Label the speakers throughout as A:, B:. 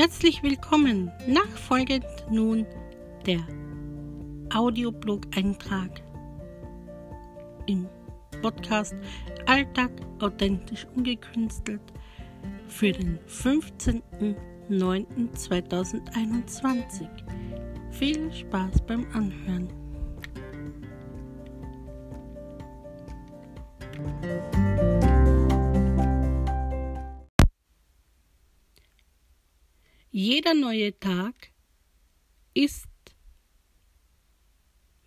A: Herzlich willkommen. Nachfolgend nun der Audioblog-Eintrag im Podcast Alltag authentisch ungekünstelt für den 15.09.2021. Viel Spaß beim Anhören. Jeder neue Tag ist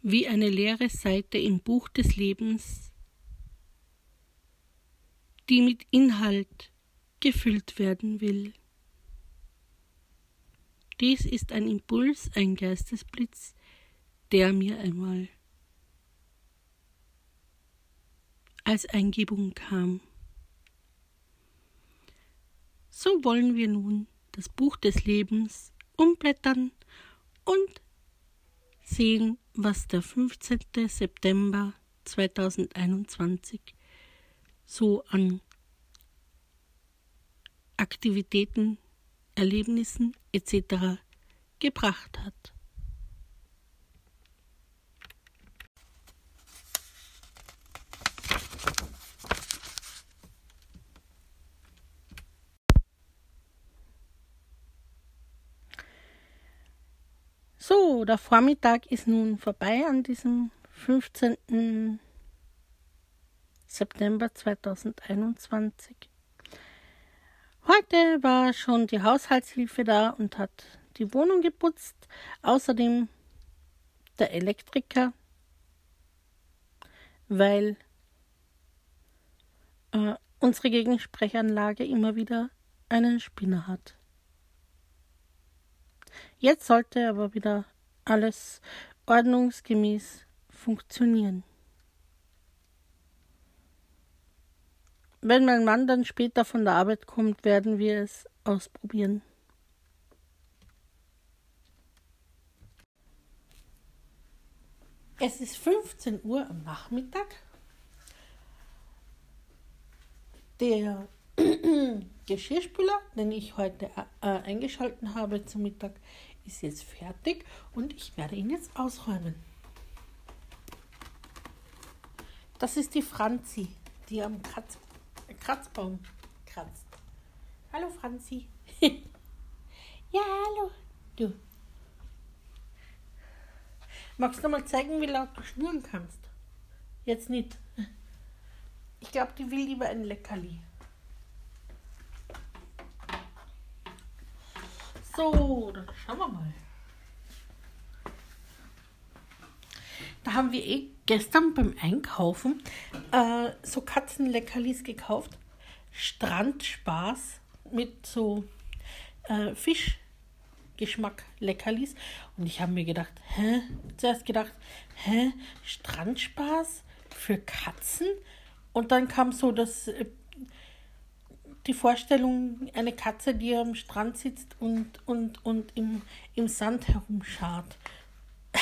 A: wie eine leere Seite im Buch des Lebens, die mit Inhalt gefüllt werden will. Dies ist ein Impuls, ein Geistesblitz, der mir einmal als Eingebung kam. So wollen wir nun das Buch des Lebens umblättern und sehen, was der 15. September 2021 so an Aktivitäten, Erlebnissen etc. gebracht hat. So, der Vormittag ist nun vorbei an diesem 15. September 2021. Heute war schon die Haushaltshilfe da und hat die Wohnung geputzt. Außerdem der Elektriker, weil äh, unsere Gegensprechanlage immer wieder einen Spinner hat. Jetzt sollte aber wieder alles ordnungsgemäß funktionieren. Wenn mein Mann dann später von der Arbeit kommt, werden wir es ausprobieren. Es ist 15 Uhr am Nachmittag. Der Geschirrspüler, den ich heute äh, eingeschalten habe zum Mittag, ist jetzt fertig und ich werde ihn jetzt ausräumen. Das ist die Franzi, die am Kratz, Kratzbaum kratzt. Hallo Franzi. ja, hallo. Du. Magst du mal zeigen, wie laut du schnurren kannst? Jetzt nicht. Ich glaube, die will lieber ein Leckerli. So, dann schauen wir mal. Da haben wir eh gestern beim Einkaufen äh, so Katzenleckerlis gekauft. Strandspaß mit so äh, Fischgeschmack Leckerlis. Und ich habe mir gedacht, hä? Zuerst gedacht, hä? Strandspaß für Katzen? Und dann kam so das äh, die Vorstellung, eine Katze, die am Strand sitzt und, und, und im, im Sand herumschart.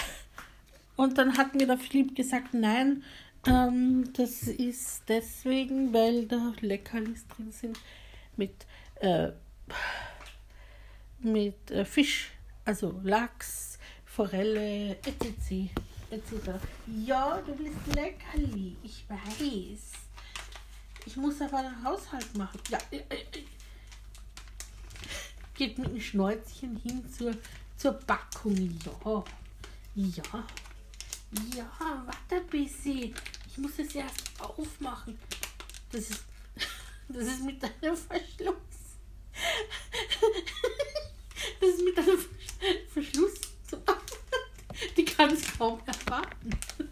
A: Und dann hat mir der Philipp gesagt, nein, ähm, das ist deswegen, weil da Leckerlis drin sind mit, äh, mit äh, Fisch, also Lachs, Forelle, etc. etc. Ja, du willst Leckerli, ich weiß. Ich muss aber einen Haushalt machen. Ja, äh, äh, äh. geht mit dem Schnäuzchen hin zur, zur Backung. Ja, ja, ja, warte ein bisschen. Ich muss es erst aufmachen. Das ist, das ist mit einem Verschluss. Das ist mit einem Verschluss. Die kann es kaum erwarten.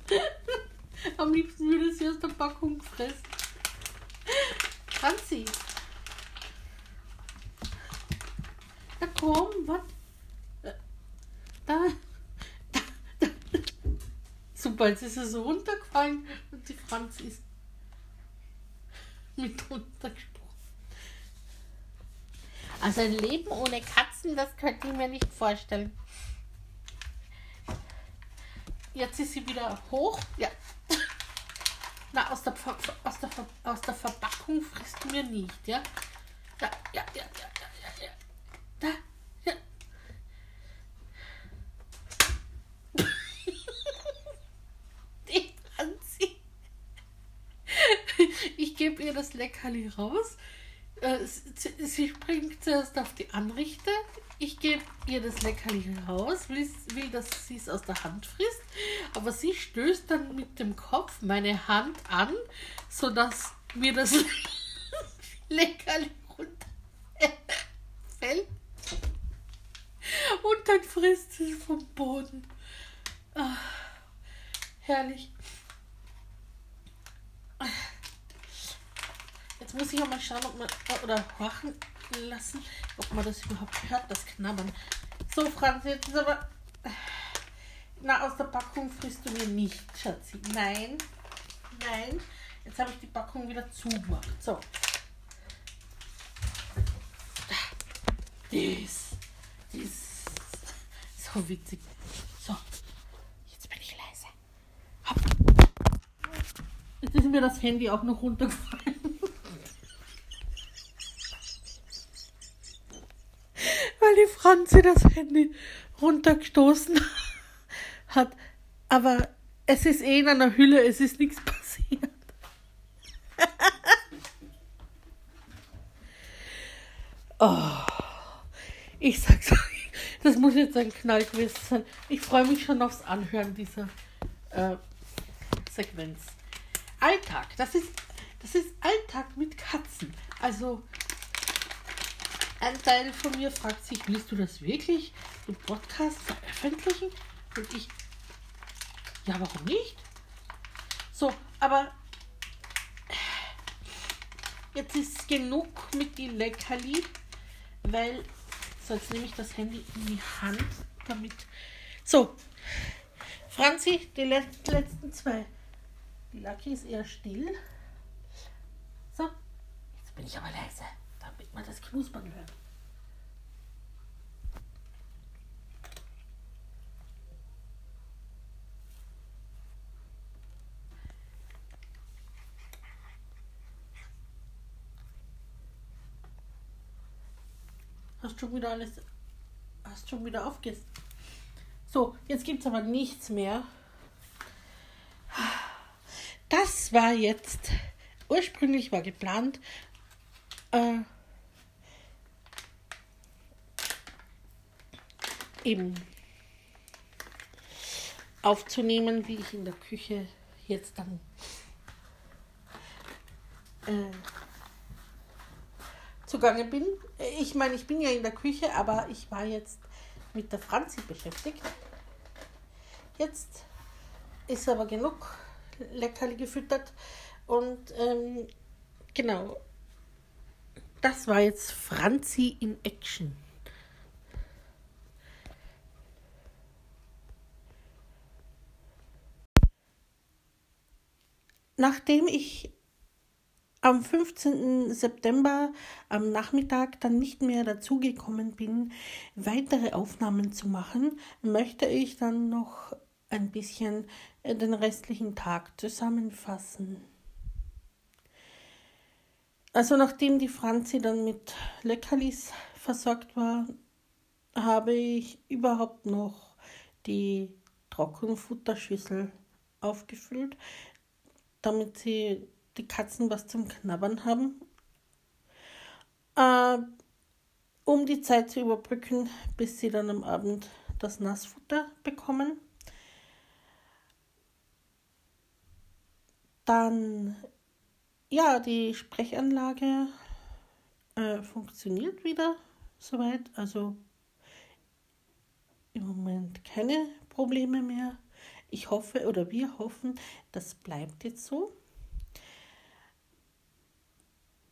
A: Am liebsten würde sie aus der Packung fressen. Franzi. Na komm, was? Da, da, da. Super, jetzt ist er so runtergefallen und die Franzi ist mit runtergesprungen. Also ein Leben ohne Katzen, das könnte ich mir nicht vorstellen. Jetzt ist sie wieder hoch. Ja, na, aus der, aus der, aus der Verpackung frisst du mir nicht, ja? Da, ja, ja, ja, ja, ja, Da, ja. Die Franzi. Ich gebe ihr das Leckerli raus. Äh, sie springt zuerst auf die Anrichte. Ich gebe ihr das Leckerli raus, will, will dass sie es aus der Hand frisst. Aber sie stößt dann mit dem Kopf meine Hand an, sodass mir das Leckerli runterfällt. Und dann frisst sie es vom Boden. Ach, herrlich. Jetzt muss ich auch mal schauen, ob man oder horchen lassen, ob man das überhaupt hört, das Knabbern. So, Franz, jetzt ist aber. Na, aus der Packung frisst du mir nicht, Schatzi. Nein, nein. Jetzt habe ich die Packung wieder zugemacht. So. Das, das ist so witzig. So, jetzt bin ich leise. Hopp. Jetzt ist mir das Handy auch noch runtergefallen. Weil die Franzi das Handy runtergestoßen hat. Aber es ist eh in einer Hülle, es ist nichts passiert. oh. Ich sag's euch, das muss jetzt ein Knall gewesen sein. Ich freue mich schon aufs Anhören dieser äh, Sequenz. Alltag, das ist, das ist Alltag mit Katzen. Also, ein Teil von mir fragt sich, willst du das wirklich im Podcast veröffentlichen? Und ich, ja, warum nicht? So, aber jetzt ist genug mit die Leckerli, weil so, jetzt nehme ich das Handy in die Hand, damit. So, Franzi, die letzten zwei. Die Lucky ist eher still. So, jetzt bin ich aber leise, damit man das Knuspern hört. Schon wieder alles, hast schon wieder aufgegessen. So, jetzt gibt es aber nichts mehr. Das war jetzt, ursprünglich war geplant, äh, eben aufzunehmen, wie ich in der Küche jetzt dann äh, zugange bin. Ich meine, ich bin ja in der Küche, aber ich war jetzt mit der Franzi beschäftigt. Jetzt ist aber genug Leckerli gefüttert und ähm, genau, das war jetzt Franzi in Action. Nachdem ich am 15. September am Nachmittag dann nicht mehr dazugekommen bin, weitere Aufnahmen zu machen, möchte ich dann noch ein bisschen äh, den restlichen Tag zusammenfassen. Also nachdem die Franzi dann mit Leckerlis versorgt war, habe ich überhaupt noch die Trockenfutterschüssel aufgefüllt, damit sie die Katzen was zum Knabbern haben. Äh, um die Zeit zu überbrücken, bis sie dann am Abend das Nassfutter bekommen. Dann, ja, die Sprechanlage äh, funktioniert wieder soweit. Also im Moment keine Probleme mehr. Ich hoffe oder wir hoffen, das bleibt jetzt so.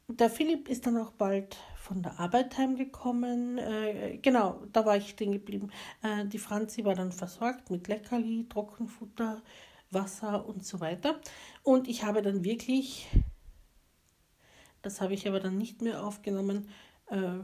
A: Der Philipp ist dann auch bald von der Arbeit heimgekommen. Äh, genau, da war ich stehen geblieben. Äh, die Franzi war dann versorgt mit Leckerli, Trockenfutter, Wasser und so weiter. Und ich habe dann wirklich, das habe ich aber dann nicht mehr aufgenommen, äh,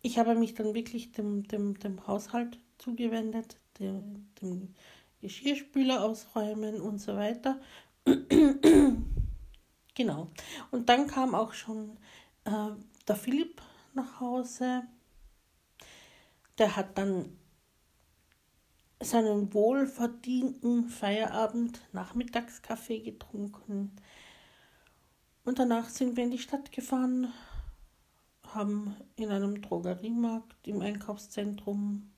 A: ich habe mich dann wirklich dem, dem, dem Haushalt zugewendet, dem, dem Geschirrspüler ausräumen und so weiter. genau. Und dann kam auch schon äh, der Philipp nach Hause. Der hat dann seinen wohlverdienten Feierabend Nachmittagskaffee getrunken. Und danach sind wir in die Stadt gefahren, haben in einem Drogeriemarkt im Einkaufszentrum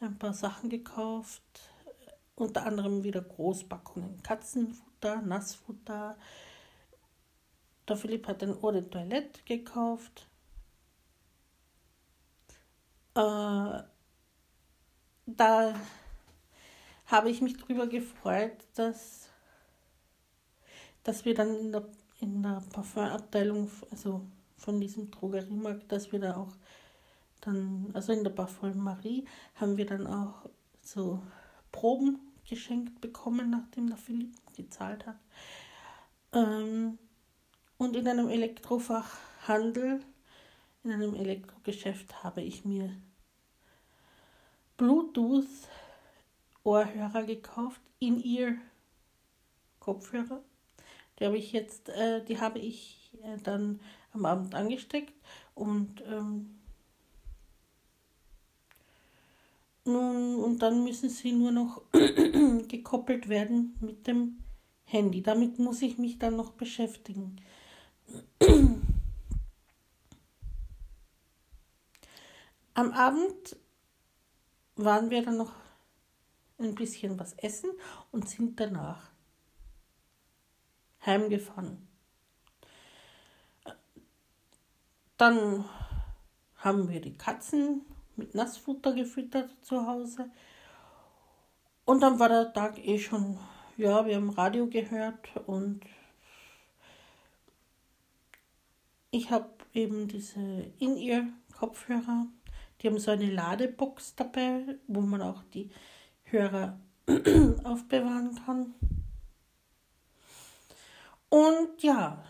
A: ein paar Sachen gekauft, unter anderem wieder Großpackungen Katzenfutter, Nassfutter. Der Philipp hat ein Eau de Toilette gekauft. Äh, da habe ich mich darüber gefreut, dass, dass wir dann in der, in der Parfumabteilung, also von diesem Drogeriemarkt, dass wir da auch dann, also in der Parfumerie, haben wir dann auch so Proben geschenkt bekommen, nachdem der Philipp gezahlt hat. Ähm, und in einem Elektrofachhandel, in einem Elektrogeschäft habe ich mir Bluetooth-Ohrhörer gekauft, In-Ear-Kopfhörer. Die habe ich jetzt, äh, die habe ich äh, dann am Abend angesteckt und ähm, nun und dann müssen sie nur noch gekoppelt werden mit dem Handy. Damit muss ich mich dann noch beschäftigen. Am Abend waren wir dann noch ein bisschen was essen und sind danach heimgefahren. Dann haben wir die Katzen mit Nassfutter gefüttert zu Hause. Und dann war der Tag eh schon, ja, wir haben Radio gehört und ich habe eben diese In-Ear-Kopfhörer die haben so eine Ladebox dabei, wo man auch die Hörer aufbewahren kann. Und ja,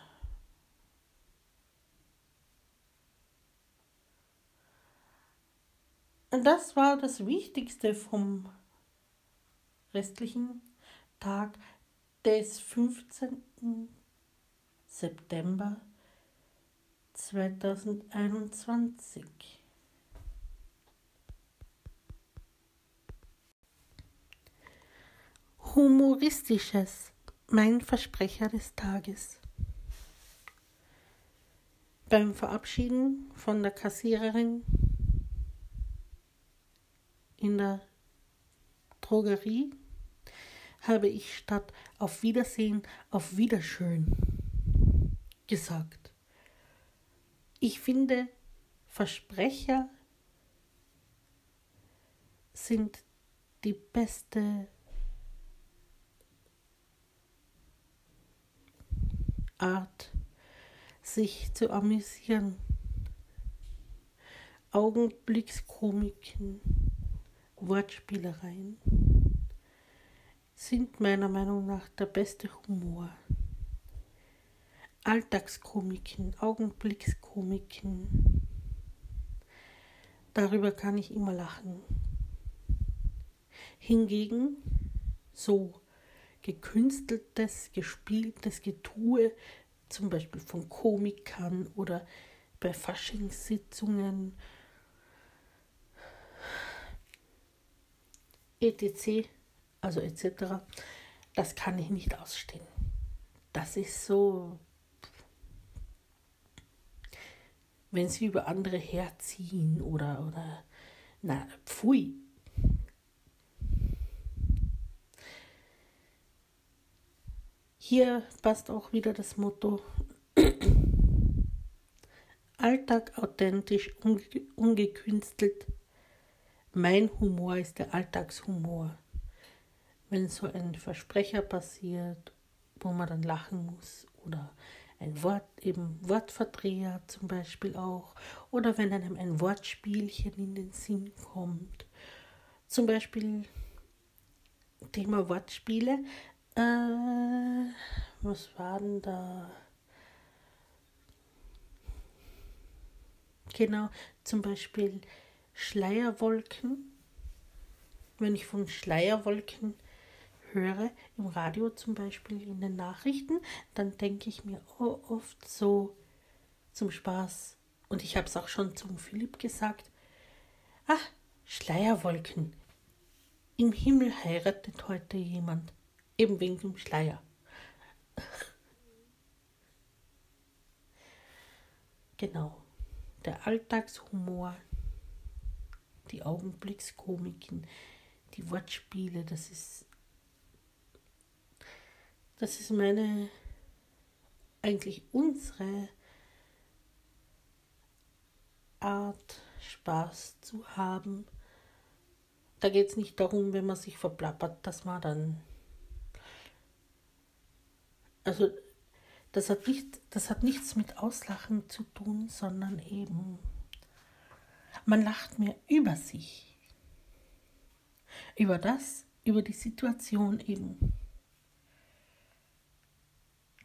A: das war das Wichtigste vom restlichen Tag des 15. September 2021. Humoristisches, mein Versprecher des Tages. Beim Verabschieden von der Kassiererin in der Drogerie habe ich statt auf Wiedersehen auf Wiederschön gesagt. Ich finde, Versprecher sind die beste Art, sich zu amüsieren. Augenblickskomiken, Wortspielereien sind meiner Meinung nach der beste Humor. Alltagskomiken, Augenblickskomiken, darüber kann ich immer lachen. Hingegen so gekünsteltes, gespieltes Getue, zum Beispiel von Komikern oder bei Faschingssitzungen, etc., also etc., das kann ich nicht ausstehen. Das ist so, wenn sie über andere herziehen oder, oder, na, pfui, Hier passt auch wieder das Motto Alltag authentisch, unge ungekünstelt. Mein Humor ist der Alltagshumor. Wenn so ein Versprecher passiert, wo man dann lachen muss oder ein Wort, eben Wortverdreher zum Beispiel auch, oder wenn einem ein Wortspielchen in den Sinn kommt. Zum Beispiel Thema Wortspiele. Äh, was war denn da? Genau, zum Beispiel Schleierwolken. Wenn ich von Schleierwolken höre, im Radio zum Beispiel in den Nachrichten, dann denke ich mir oft so zum Spaß, und ich habe es auch schon zum Philipp gesagt, ach, Schleierwolken. im Himmel heiratet heute jemand, eben wegen dem Schleier. Genau, der Alltagshumor, die Augenblickskomiken, die Wortspiele, das ist, das ist meine, eigentlich unsere Art, Spaß zu haben. Da geht es nicht darum, wenn man sich verplappert, dass man dann. Also, das hat, nicht, das hat nichts mit Auslachen zu tun, sondern eben, man lacht mehr über sich. Über das, über die Situation eben.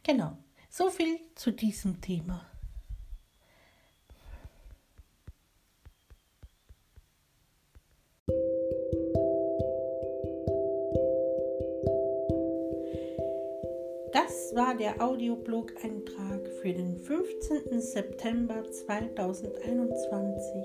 A: Genau, so viel zu diesem Thema. Das war der Audioblog-Eintrag für den 15. September 2021.